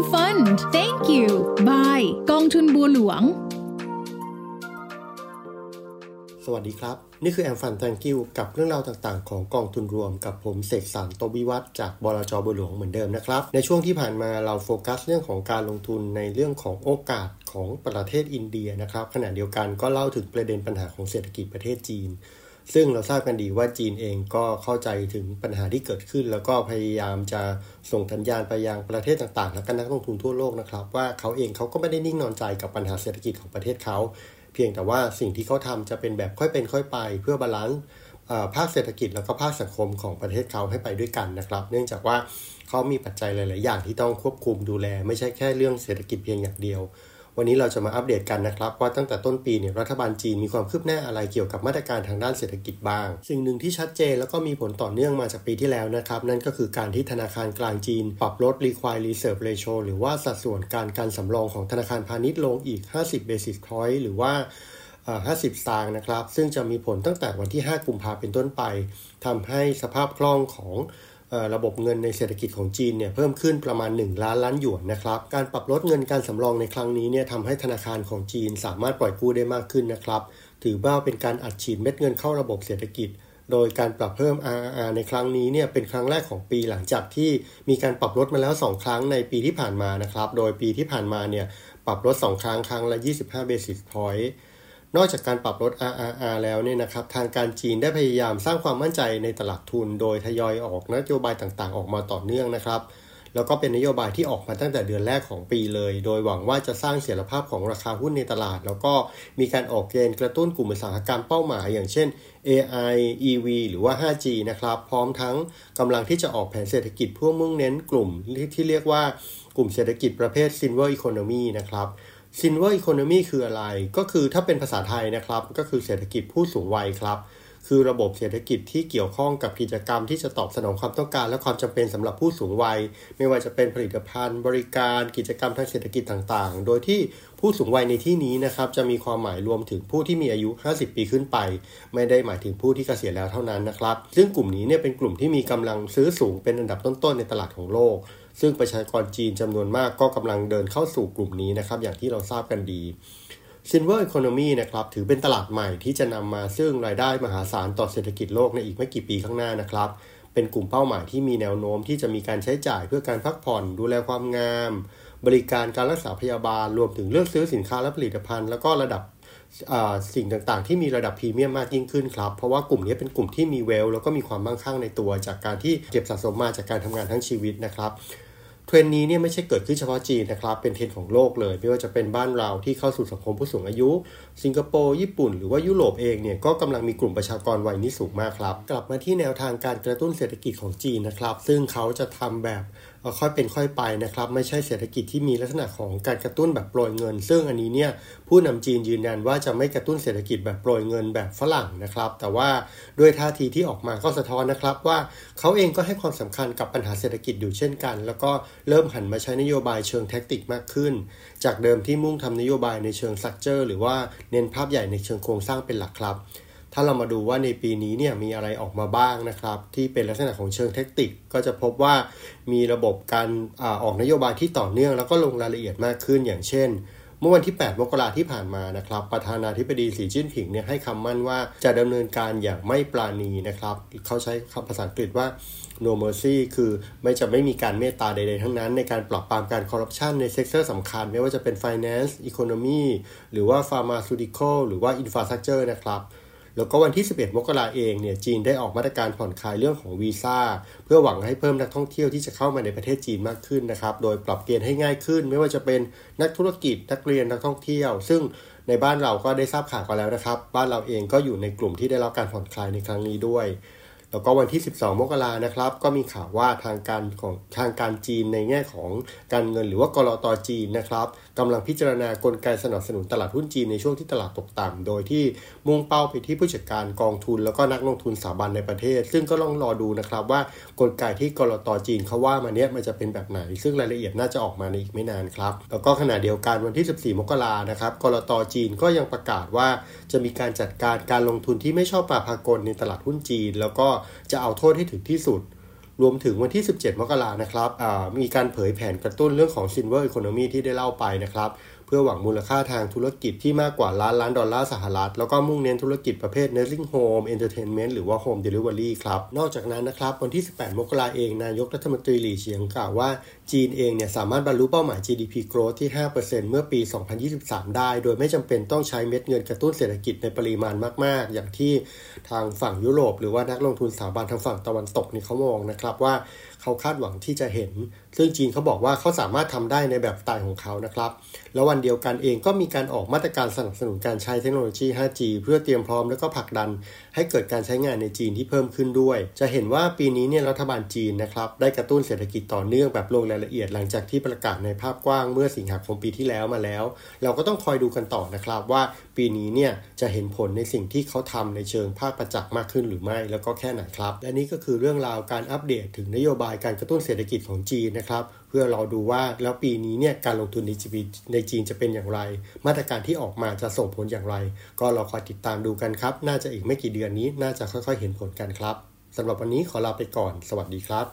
AM Fund Thank you Bye กองทุนบัวหลวง สวัสดีครับ นี่คือแอมฟันแทงกิวกับเรื่องราวต่างๆ ของกองทุนรวมกับผมเสกสรรโตวิวัฒจากบลจบัวหลวงเหมือนเดิมนะครับ ในช่วงที่ผ่านมาเราโฟกัสเรื่องของการลงทุนในเรื่องของโอกาสของประเทศอินเดียนะครับขณะเดียวกันก็เล่าถึงประเด็นปัญหาของเศรษฐกิจประเทศจีน ซึ่งเราทราบกันดีว่าจีนเองก็เข้าใจถึงปัญหาที่เกิดขึ้น แล้วก็พยายามจะส่งสัญญาณไปยังประเทศต่างๆ และก็นักลงทุนทั่วโลกนะครับ ว่าเขาเองเขาก็ไม่ได้นิ่งนอนใจกับปัญหาเศรษฐกิจของประเทศเขา เพียงแต่ว่าสิ่งที่เขาทำจะเป็นแบบค่อยเป็นค่อยไป เพื่อบาลานซ์ภาคเศรษฐกิจแล้วก็ภาคสังคมของประเทศเขาให้ไปด้วยกันนะครับ เนื่องจากว่าเขามีปัจจัยหลาย ๆ อย่างที่ต้องควบคุมดูแล ไม่ใช่แค่เรื่องเศรษฐกิจเพียงอย่างเดียว วันนี้เราจะมาอัปเดตกันนะครับว่าตั้งแต่ต้นปีเนี่ยรัฐบาลจีนมีความคืบหน้าอะไรเกี่ยวกับมาตรการทางด้านเศรษฐกิจบ้าง สิ่งหนึ่งที่ชัดเจนแล้วก็มีผลต่อเนื่องมาจากปีที่แล้วนะครับนั่นก็คือการที่ธนาคารกลางจีน ปรับลด required reserve ratio หรือว่าสัดส่วนการการสำรองของธนาคารพาณิชย์ลงอีก 50 basis point หรือว่า50 สตางค์นะครับ ซึ่งจะมีผลตั้งแต่วันที่ 5 กุมภาเป็นต้นไป ทำให้สภาพคล่องของ ระบบเงินในเศรษฐกิจของจีนเนี่ยเพิ่มขึ้นประมาณ 1 ล้านล้านหยวนนะครับ การปรับลดเงินการสำรองในครั้งนี้เนี่ยทำให้ธนาคารของจีนสามารถปล่อยกู้ได้มากขึ้นนะครับ ถือว่าเป็นการอัดฉีดเม็ดเงินเข้าระบบเศรษฐกิจ โดยการปรับเพิ่ม RRR ในครั้งนี้เนี่ยเป็นครั้งแรกของปีหลังจากที่มีการปรับลดมาแล้ว 2 ครั้งในปีที่ผ่านมานะครับ โดยปีที่ผ่านมาเนี่ยปรับลด 2 ครั้งครั้งละ 25 basis point นอกจากการปรับลด RRR แล้วเนี่ยนะครับทางการจีนได้พยายามสร้างความมั่นใจในตลาดทุน โดยทยอยออกนโยบายต่างๆ ออกมาต่อเนื่องนะครับ แล้วก็เป็นนโยบายที่ออกมาตั้งแต่เดือนแรกของปีเลย โดยหวังว่าจะสร้างเสถียรภาพของราคาหุ้นในตลาด แล้วก็มีการออกเกณฑ์กระตุ้นกลุ่มอุตสาหกรรมเป้าหมาย อย่างเช่น AI EV หรือว่า 5G นะครับ พร้อมทั้งกำลังที่จะออกแผนเศรษฐกิจเพื่อมุ่งเน้นกลุ่มที่เรียกว่ากลุ่มเศรษฐกิจประเภท Silver Economy นะครับ ซินเวอร์อีโคโนมีคืออะไร ก็คือถ้าเป็นภาษาไทยนะครับ ก็คือเศรษฐกิจผู้สูงวัยครับ คือระบบเศรษฐกิจที่เกี่ยวข้องกับกิจกรรมที่จะตอบสนองความต้องการ และความจำเป็นสำหรับผู้สูงวัย ไม่ว่าจะเป็นผลิตภัณฑ์ บริการกิจกรรมทางเศรษฐกิจต่างๆ โดยที่ผู้สูงวัยในที่นี้นะครับ จะมีความหมายรวมถึงผู้ที่มีอายุ 50 ปีขึ้นไป ไม่ได้หมายถึงผู้ที่เกษียณแล้วเท่านั้นนะครับ ซึ่งกลุ่มนี้เนี่ยเป็นกลุ่มที่มีกำลังซื้อสูงเป็นอันดับต้นๆในตลาดของโลก ซึ่งประชากรจีนจำนวนมากก็กำลังเดินเข้าสู่กลุ่มนี้นะครับ อย่างที่เราทราบกันดี Silver Economy นะครับถือเป็นตลาดใหม่ที่จะนำมาซึ่งรายได้มหาศาลต่อเศรษฐกิจโลกในอีกไม่กี่ปีข้างหน้านะครับ เป็นกลุ่มเป้าหมายที่มีแนวโน้มที่จะมีการใช้จ่ายเพื่อการพักผ่อน ดูแลความงาม บริการการรักษาพยาบาลรวมถึงเลือกซื้อสินค้าและผลิตภัณฑ์แล้วก็ระดับ สิ่งต่างๆ ที่มีระดับพรีเมียมมากยิ่งขึ้นครับ เพราะว่ากลุ่มนี้เป็นกลุ่มที่มีเวล แล้วก็มีความมั่งคั่งในตัว จากการที่เก็บสะสมมาจากการทำงานทั้งชีวิตนะครับเทรนนี้เนี่ยไม่ใช่เกิดขึ้นเฉพาะจีนนะครับ เป็นเทรนของโลกเลย ไม่ว่าจะเป็นบ้านเราที่เข้าสู่สังคมผู้สูงอายุ สิงคโปร์ ญี่ปุ่น หรือว่ายุโรปเองเนี่ยก็กำลังมีกลุ่มประชากรวัยนี้สูงมากครับ กลับมาที่แนวทางการกระตุ้นเศรษฐกิจของจีนนะครับ ซึ่งเขาจะทำแบบ ค่อยเป็นค่อยไปนะครับ ไม่ใช่เศรษฐกิจที่มีลักษณะของการกระตุ้นแบบโปรยเงิน ซึ่งอันนี้เนี่ยผู้นำจีนยืนยันว่าจะไม่กระตุ้นเศรษฐกิจแบบโปรยเงินแบบฝรั่งนะครับ แต่ว่าด้วยท่าทีที่ออกมาก็สะท้อนนะครับว่าเขาเองก็ให้ความสำคัญกับปัญหาเศรษฐกิจอยู่เช่นกัน แล้วก็เริ่มหันมาใช้นโยบายเชิงแท็กติกมากขึ้น จากเดิมที่มุ่งทำนโยบายในเชิงสักเจอร์ หรือว่าเน้นภาพใหญ่ในเชิงโครงสร้างเป็นหลักครับ ถ้าเรามาดูว่าในปีนี้เนี่ยมีอะไรออกมาบ้างนะครับ ที่เป็นลักษณะของเชิงเทคนิคก็จะพบว่ามีระบบการอออกนโยบายที่ต่อเนื่องแล้วก็ลงรายละเอียดมากขึ้นอย่างเช่น เมื่อวันที่ 8 มกราที่ผ่านมานะครับ ประธานาธิบดีสีจิ้นผิงเนี่ยให้คำมั่นว่าจะดำเนินการอย่างไม่ปราณีนะครับ เขาใช้คำภาษาอังกฤษว่า no mercy คือไม่จะไม่มีการเมตตาใดๆทั้งนั้น ในการปราบปรามการคอร์รัปชันใน sector สำคัญ ไม่ว่าจะเป็น finance economy หรือว่า pharmaceutical หรือว่า infrastructure นะครับ แล้วก็วันที่ 11 มกราเองเนี่ยจีนได้ออกมาตรการผ่อนคลายเรื่องของวีซ่าเพื่อหวังให้เพิ่มนักท่องเที่ยวที่จะเข้ามาในประเทศจีนมากขึ้นนะครับ โดยปรับเกณฑ์ให้ง่ายขึ้น ไม่ว่าจะเป็นนักธุรกิจนักเรียนนักท่องเที่ยว ซึ่งในบ้านเราก็ได้ทราบข่าวกันแล้วนะครับ บ้านเราเองก็อยู่ในกลุ่มที่ได้รับการผ่อนคลายในครั้งนี้ด้วย แล้วก็วันที่ 12 มกรานะครับ ก็มีข่าวว่าทางการของทางการจีนในแง่ของการเงินหรือว่ากรอตจีนนะครับกำลังพิจารณากลไกสนับสนุนตลาดหุ้นจีนในช่วงที่ตลาดตกต่ำโดยที่มุ่งเป้าไปที่ผู้จัดการกองทุน แล้วก็นักลงทุนสถาบันในประเทศ ซึ่งก็ลองรอดูนะครับว่ากลไกที่กรอตจีนเขาว่ามาเนี้ยมันจะเป็นแบบไหน ซึ่งรายละเอียดน่าจะออกมาในอีกไม่นานครับแล้วก็ขณะเดียวกันวันที่ 14 มกรานะครับกรอตจีนก็ยังประกาศว่าจะมีการจัดการการลงทุนที่ไม่ชอบปราพากลในตลาดหุ้นจีน แล้วก็จะเอาโทษให้ถึงที่สุด รวมถึงวันที่ 17 มกรานะครับมีการเผยแผนกระตุ้นเรื่องของ Silver Economy ที่ได้เล่าไปนะครับ พื่อหวังมูลค่าทางธุรกิจที่มากกว่าล้านล้านดอลลาร์สหรัฐ แล้วก็มุ่งเน้นธุรกิจประเภท nursing home entertainment หรือว่า home delivery ครับ นอกจากนั้นนะครับ วันที่ 18 มกราเอง นายกรัฐมนตรีหลี่เฉียงกล่าวว่า จีนเองเนี่ยสามารถบรรลุเป้าหมาย GDP growth ที่ 5%เมื่อปี 2023 ได้ โดยไม่จำเป็นต้องใช้เม็ดเงินกระตุ้นเศรษฐกิจในปริมาณมาก ๆ อย่างที่ทางฝั่งยุโรป หรือว่านักลงทุนสถาบันทางฝั่งตะวันตกนี่เขามองนะครับว่าเขาคาดหวังที่จะเห็น ซึ่งจีนเขาบอกว่าเขาสามารถทำได้ในแบบสไตล์ของเขานะครับแล้ววันเดียวกันเองก็มีการออกมาตรการสนับสนุนการใช้เทคโนโลยี 5G เพื่อเตรียมพร้อมแล้วก็ผลักดัน ให้เกิดการใช้งานในจีนที่เพิ่มขึ้นด้วย จะเห็นว่าปีนี้เนี่ยรัฐบาลจีนนะครับได้กระตุ้นเศรษฐกิจต่อเนื่องแบบลงรายละเอียดหลังจากที่ประกาศในภาพกว้างเมื่อสิงหาคมปีที่แล้วมาแล้ว เราก็ต้องคอยดูกันต่อนะครับว่าปีนี้เนี่ยจะเห็นผลในสิ่งที่เขาทำในเชิงภาคประจักษ์มากขึ้นหรือไม่ แล้วก็แค่ไหนครับ และนี่ก็คือเรื่องราวการอัปเดตถึงนโยบายการกระตุ้นเศรษฐกิจของจีนนะครับ เพื่อเราดูว่าแล้วปีนี้เนี่ยการลงทุนในจีนในจีนจะเป็นอย่างไร มาตรการที่ออกมาจะส่งผลอย่างไร ก็เราคอยติดตามดูกันครับ น่าจะอีกไม่กี่เดือนนี้น่าจะค่อยๆ เห็นผลกันครับสำหรับวันนี้ขอลาไปก่อน สวัสดีครับ